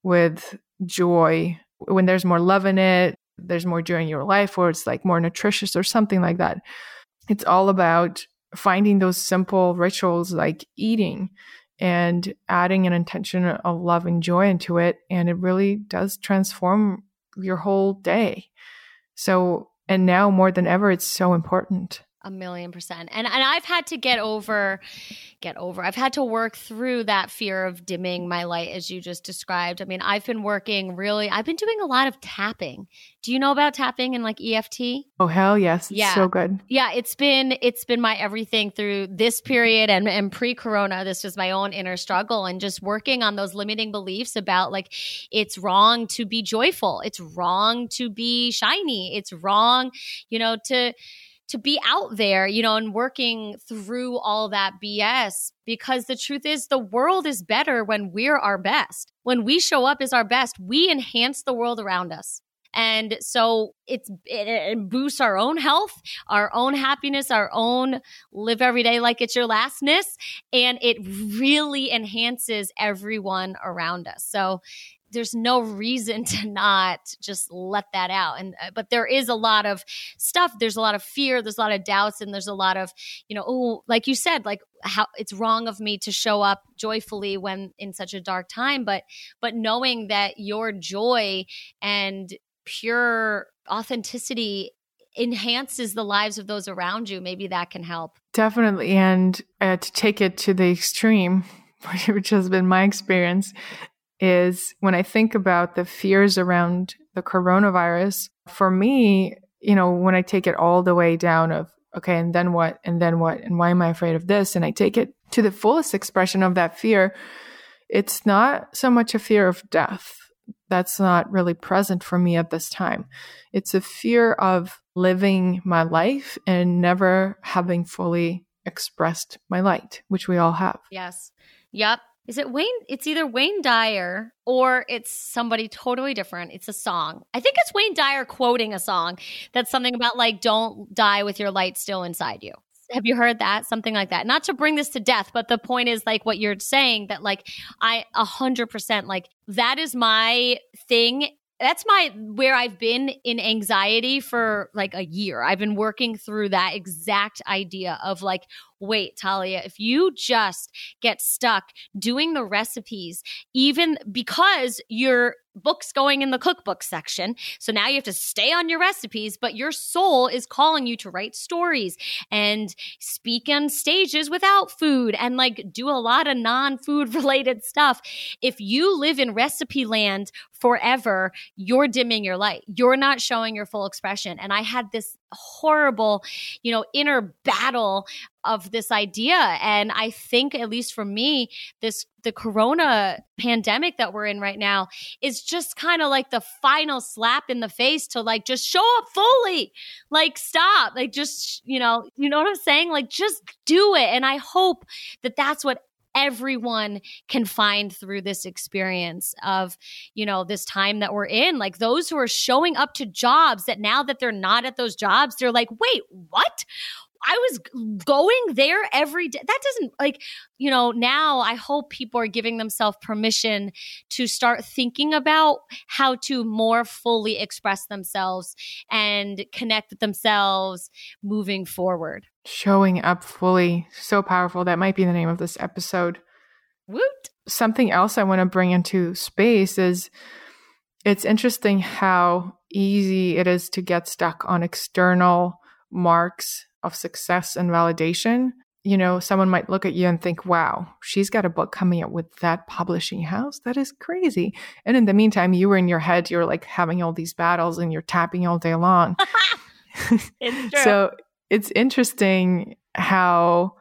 with joy when there's more love in it there's more joy in your life or it's like more nutritious or something like that it's all about finding those simple rituals like eating and adding an intention of love and joy into it. And it really does transform your whole day. So, and now more than ever, it's so important. A million percent. And and I've had to get over get over. I've had to work through that fear of dimming my light as you just described. I mean, I've been working really I've been doing a lot of tapping. Do you know about tapping and like EFT? Oh hell yes. It's yeah. so good. Yeah, it's been it's been my everything through this period and, and pre-corona. This was my own inner struggle and just working on those limiting beliefs about like it's wrong to be joyful. It's wrong to be shiny. It's wrong, you know, to to be out there, you know, and working through all that BS because the truth is the world is better when we're our best. When we show up as our best, we enhance the world around us. And so it's it, boosts our own health, our own happiness, our own live every day like it's your lastness, and it really enhances everyone around us. So there's no reason to not just let that out. And uh, but there is a lot of stuff. There's a lot of fear. There's a lot of doubts. And there's a lot of you know oh like you said like how it's wrong of me to show up joyfully when in such a dark time. But but knowing that your joy and pure authenticity enhances the lives of those around you maybe that can help. Definitely. And uh, to take it to the extreme which has been my experience is when I think about the fears around the coronavirus, for me, you know, when I take it all the way down of, okay, and then what? And then what? And why am I afraid of this? And I take it to the fullest expression of that fear. It's not so much a fear of death. That's not really present for me at this time. It's a fear of living my life and never having fully expressed my light, which we all have. Yes. Yep. Is it Wayne? It's either Wayne Dyer or it's somebody totally different. It's a song. I think it's Wayne Dyer quoting a song that's something about like, don't die with your light still inside you. Have you heard that? Something like that. Not to bring this to death, but the point is like what you're saying that like I a hundred percent like that is my thing that's my where I've been in anxiety for like a year. I've been working through that exact idea of like wait, Talia, if you just get stuck doing the recipes, even because your book's going in the cookbook section. So now you have to stay on your recipes, but your soul is calling you to write stories and speak on stages without food and like do a lot of non food related stuff. If you live in recipe land forever, you're dimming your light. You're not showing your full expression. And I had this horrible, you know, inner battle of this idea. And I think, at least for me, this the corona pandemic that we're in right now is just kind of like the final slap in the face to like just show up fully. Like stop. Like just, you know, you know what I'm saying? Like just do it. And I hope that that's what everyone can find through this experience of you know this time that we're in like those who are showing up to jobs that now that they're not at those jobs they're like wait what I was going there every day. That doesn't like, you know, now I hope people are giving themselves permission to start thinking about how to more fully express themselves and connect with themselves moving forward showing up fully. So powerful. That might be the name of this episode. Woot. Something else I want to bring into space is it's interesting how easy it is to get stuck on external marks of success and validation. You know, someone might look at you and think, wow, she's got a book coming out with that publishing house. That is crazy. And in the meantime, you were in your head, you're like having all these battles and you're tapping all day long. it's so it's interesting how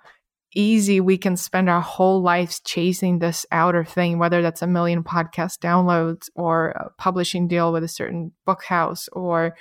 easy we can spend our whole lives chasing this outer thing, whether that's a million podcast downloads or a publishing deal with a certain book house or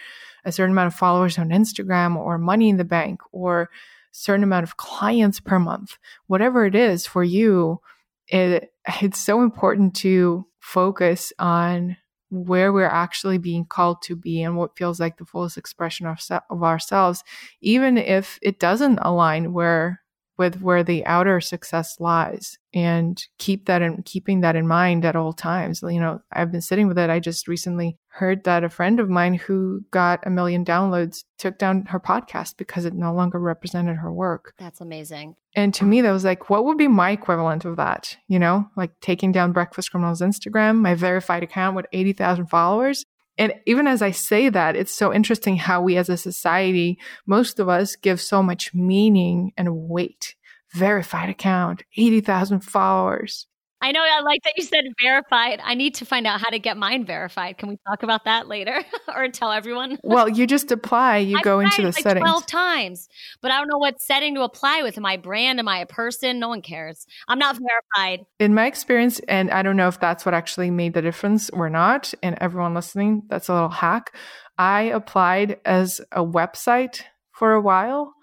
a certain amount of followers on Instagram or money in the bank or certain amount of clients per month. Whatever it is for you, it, it's so important to focus on where we're actually being called to be and what feels like the fullest expression of, of ourselves, even if it doesn't align where with where the outer success lies and keep that in keeping that in mind at all times. You know i've been sitting with it. I just recently heard that a friend of mine who got a million downloads took down her podcast because it no longer represented her work. That's amazing. And to me that was like what would be my equivalent of that? You know like taking down breakfast criminals instagram my verified account with 80000 followers And even as I say that, it's so interesting how we as a society, most of us give so much meaning and weight. Verified account, 80,000 followers. I know I like that you said verified. I need to find out how to get mine verified. Can we talk about that later or tell everyone? well, you just apply, you I go into the like settings. 12 times, but I don't know what setting to apply with. Am I brand? Am I a person? No one cares. I'm not verified. In my experience, and I don't know if that's what actually made the difference or not, and everyone listening, that's a little hack. I applied as a website for a while.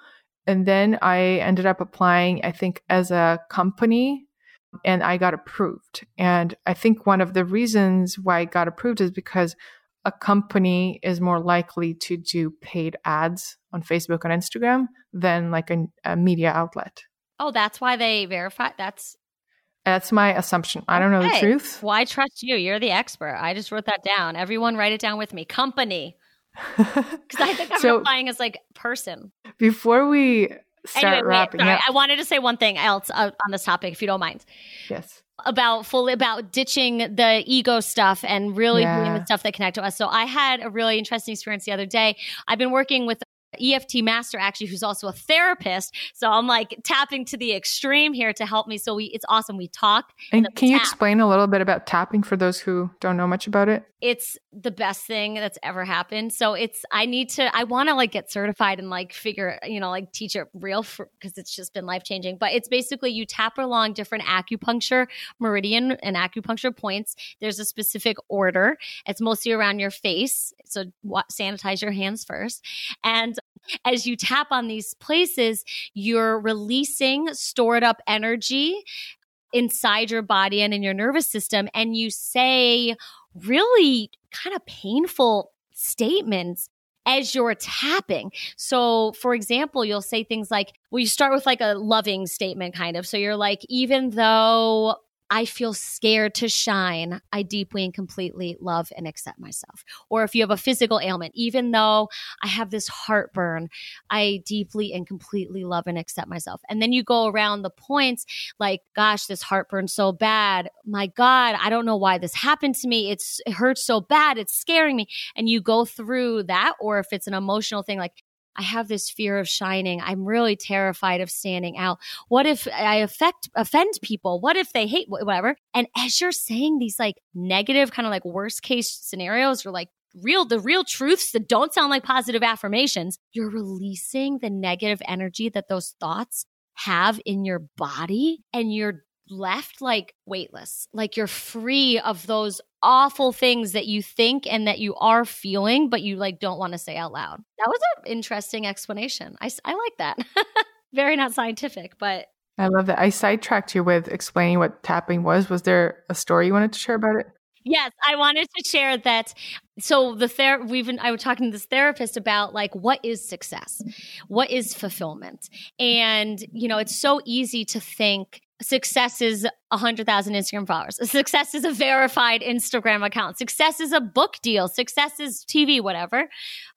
And then I ended up applying, I think, as a company and I got approved. And I think one of the reasons why I got approved is because a company is more likely to do paid ads on Facebook and Instagram than like a, a media outlet. Oh, that's why they verify. That's that's my assumption. I don't know the truth. Why trust you? You're the expert. I just wrote that down. Everyone, write it down with me. Company. Because I think I'm so, applying as like person. Before we start anyway, wrapping sorry, up. I wanted to say one thing else uh, on this topic, if you don't mind. Yes. About fully about ditching the ego stuff and really yeah. doing the stuff that connect to us. So I had a really interesting experience the other day. I've been working with EFT master actually who's also a therapist. So I'm like tapping to the extreme here to help me. So we it's awesome. We talk. And, and can you explain a little bit about tapping for those who don't know much about it? It's the best thing that's ever happened. So it's I need to I want to like get certified and like figure, you know, like teach it real because it's just been life-changing. But it's basically you tap along different acupuncture meridian and acupuncture points. There's a specific order. It's mostly around your face. So sanitize your hands first. And as you tap on these places, you're releasing stored up energy inside your body and in your nervous system. And you say really kind of painful statements as you're tapping. So, for example, you'll say things like, well, you start with like a loving statement, kind of. So you're like, even though I feel scared to shine. I deeply and completely love and accept myself. Or if you have a physical ailment, even though I have this heartburn, I deeply and completely love and accept myself. And then you go around the points like, gosh, this heartburn's so bad. My God, I don't know why this happened to me. It's, it hurts so bad. It's scaring me. And you go through that. Or if it's an emotional thing, like, I have this fear of shining. I'm really terrified of standing out. What if I affect offend people? What if they hate whatever? And as you're saying these like negative kind of like worst case scenarios or like real the real truths that don't sound like positive affirmations, you're releasing the negative energy that those thoughts have in your body and you're left like weightless, like you're free of those awful things that you think and that you are feeling, but you like don't want to say out loud. That was an interesting explanation. I, I like that. Very not scientific, but. I love that. I sidetracked you with explaining what tapping was. Was there a story you wanted to share about it? Yes, I wanted to share that. So the ther- we've been, I was talking to this therapist about like what is success, what is fulfillment, and you know it's so easy to think success is 100,000 Instagram followers. Success is a verified Instagram account. Success is a book deal. Success is TV, whatever,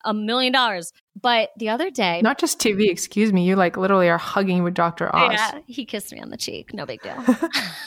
a million dollars. But the other day, not just TV, excuse me, you like literally are hugging with Dr. Oz. Yeah, he kissed me on the cheek. No big deal.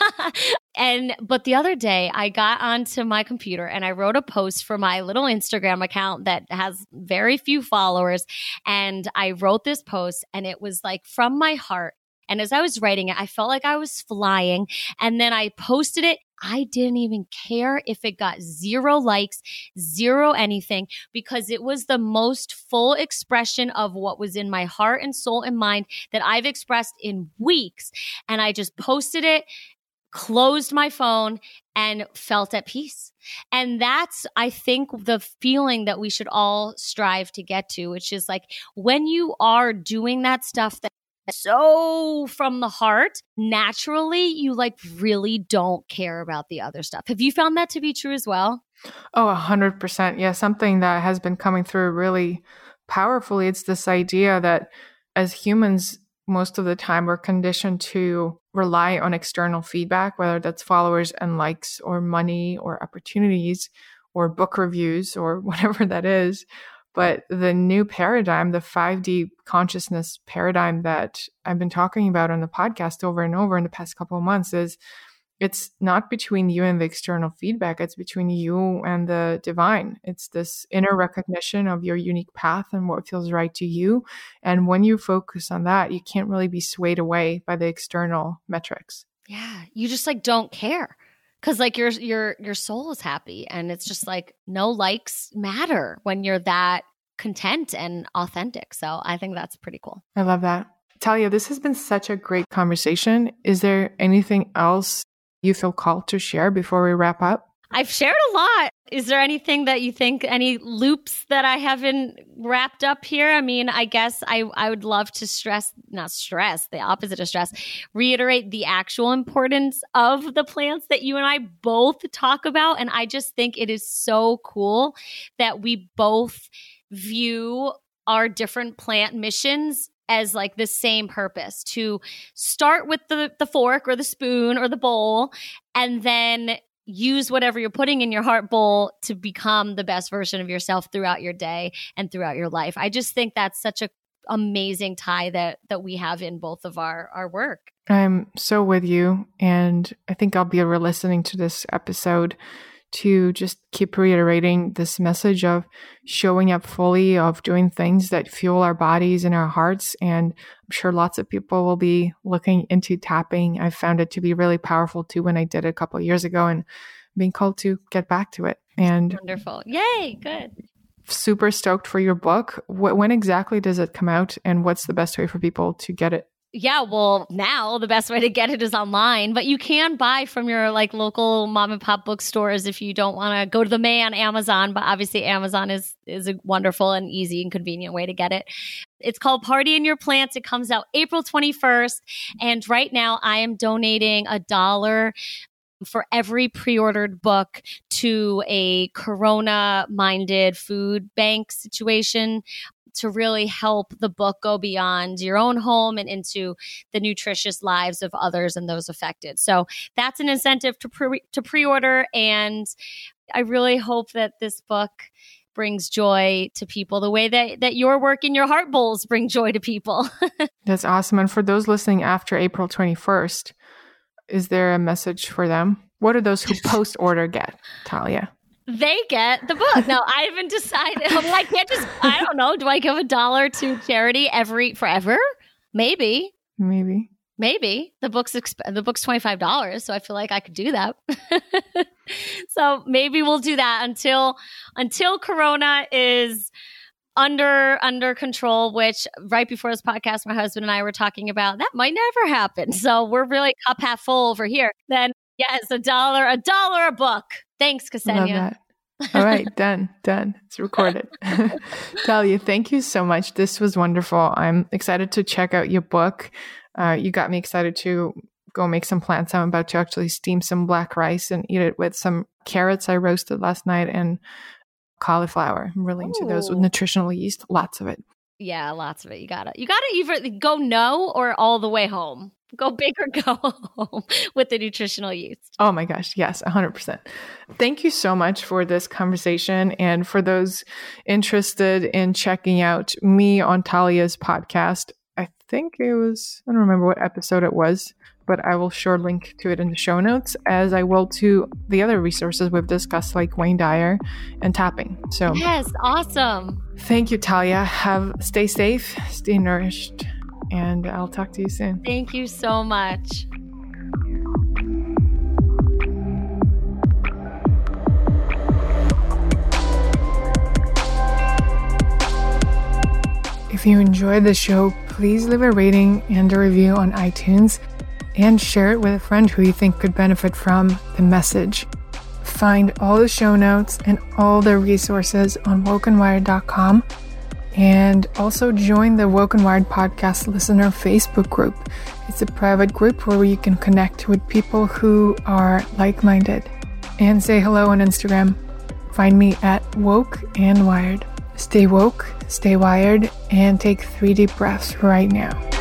and, but the other day, I got onto my computer and I wrote a post for my little Instagram account that has very few followers. And I wrote this post and it was like from my heart and as I was writing it, I felt like I was flying. And then I posted it. I didn't even care if it got zero likes, zero anything, because it was the most full expression of what was in my heart and soul and mind that I've expressed in weeks. And I just posted it closed my phone and felt at peace. And that's, I think, the feeling that we should all strive to get to, which is like when you are doing that stuff that so from the heart, naturally, you like really don't care about the other stuff. Have you found that to be true as well? Oh, a hundred percent. Yeah. Something that has been coming through really powerfully. It's this idea that as humans, most of the time we're conditioned to rely on external feedback, whether that's followers and likes or money or opportunities or book reviews or whatever that is. But the new paradigm, the 5D consciousness paradigm that I've been talking about on the podcast over and over in the past couple of months is it's not between you and the external feedback, it's between you and the divine. It's this inner recognition of your unique path and what feels right to you. And when you focus on that, you can't really be swayed away by the external metrics. Yeah, you just like don't care because like your your your soul is happy and it's just like no likes matter when you're that content and authentic. So i think that's pretty cool. I love that. Talia this has been such a great conversation. Is there anything else you feel called to share before we wrap up I've shared a lot. Is there anything that you think, any loops that I haven't wrapped up here? I mean, I guess I, I would love to stress, not stress, the opposite of stress, reiterate the actual importance of the plants that you and I both talk about. And I just think it is so cool that we both view our different plant missions as like the same purpose to start with the the fork or the spoon or the bowl and then use whatever you're putting in your heart bowl to become the best version of yourself throughout your day and throughout your life. I just think that's such a amazing tie that that we have in both of our our work. I'm so with you and I think I'll be listening to this episode to just keep reiterating this message of showing up fully, of doing things that fuel our bodies and our hearts. And I'm sure lots of people will be looking into tapping. I found it to be really powerful too when I did it a couple years ago and being called to get back to it. And wonderful. Yay, good. Super stoked for your book. When exactly does it come out and what's the best way for people to get it? Yeah, well, now the best way to get it is online, but you can buy from your like local mom and pop bookstores if you don't want to go to the man Amazon, but obviously Amazon is is a wonderful and easy and convenient way to get it. It's called Party in Your Plants. It comes out April 21st, and right now I am donating a dollar for every pre-ordered book to a corona minded food bank situation to really help the book go beyond your own home and into the nutritious lives of others and those affected. So that's an incentive to pre- to pre-order and I really hope that this book brings joy to people the way that, that your work in your heart bowls bring joy to people. That's awesome. And for those listening after April 21st, is there a message for them? What do those who post order get, Talia? They get the book. Now I haven't decided. I'm like, can't just. I don't know. Do I give a dollar to charity every forever? Maybe. Maybe. Maybe the book's exp- the book's twenty five dollars, so I feel like I could do that. so maybe we'll do that until until Corona is under under control which right before this podcast my husband and i were talking about that might never happen so we're really cup half full over here then yes a dollar a dollar a book Thanks, Ksenia. All right, done, done. It's recorded. Talia, thank you so much. This was wonderful. I'm excited to check out your book. Uh, you got me excited to go make some plants. I'm about to actually steam some black rice and eat it with some carrots I roasted last night and cauliflower. I'm really into Ooh. those with nutritional yeast. Lots of it. Yeah, lots of it. You gotta you gotta either go no or all the way home. Go big or go home with the nutritional yeast. Oh my gosh, yes, 100%. Thank you so much for this conversation. And for those interested in checking out me on Talia's podcast, I think it was, I don't remember what episode it was, but I will sure link to it in the show notes, as I will to the other resources we've discussed, like Wayne Dyer and tapping. So, yes, awesome. Thank you, Talia. Have stay safe, stay nourished and I'll talk to you soon. Thank you so much. If you enjoyed the show, please leave a rating and a review on iTunes and share it with a friend who you think could benefit from the message. Find all the show notes and all the resources on wokeandwired.com and also join the Woke and Wired Podcast Listener Facebook group. It's a private group where you can connect with people who are like minded. And say hello on Instagram. Find me at Woke and Wired. Stay woke, stay wired, and take three deep breaths right now.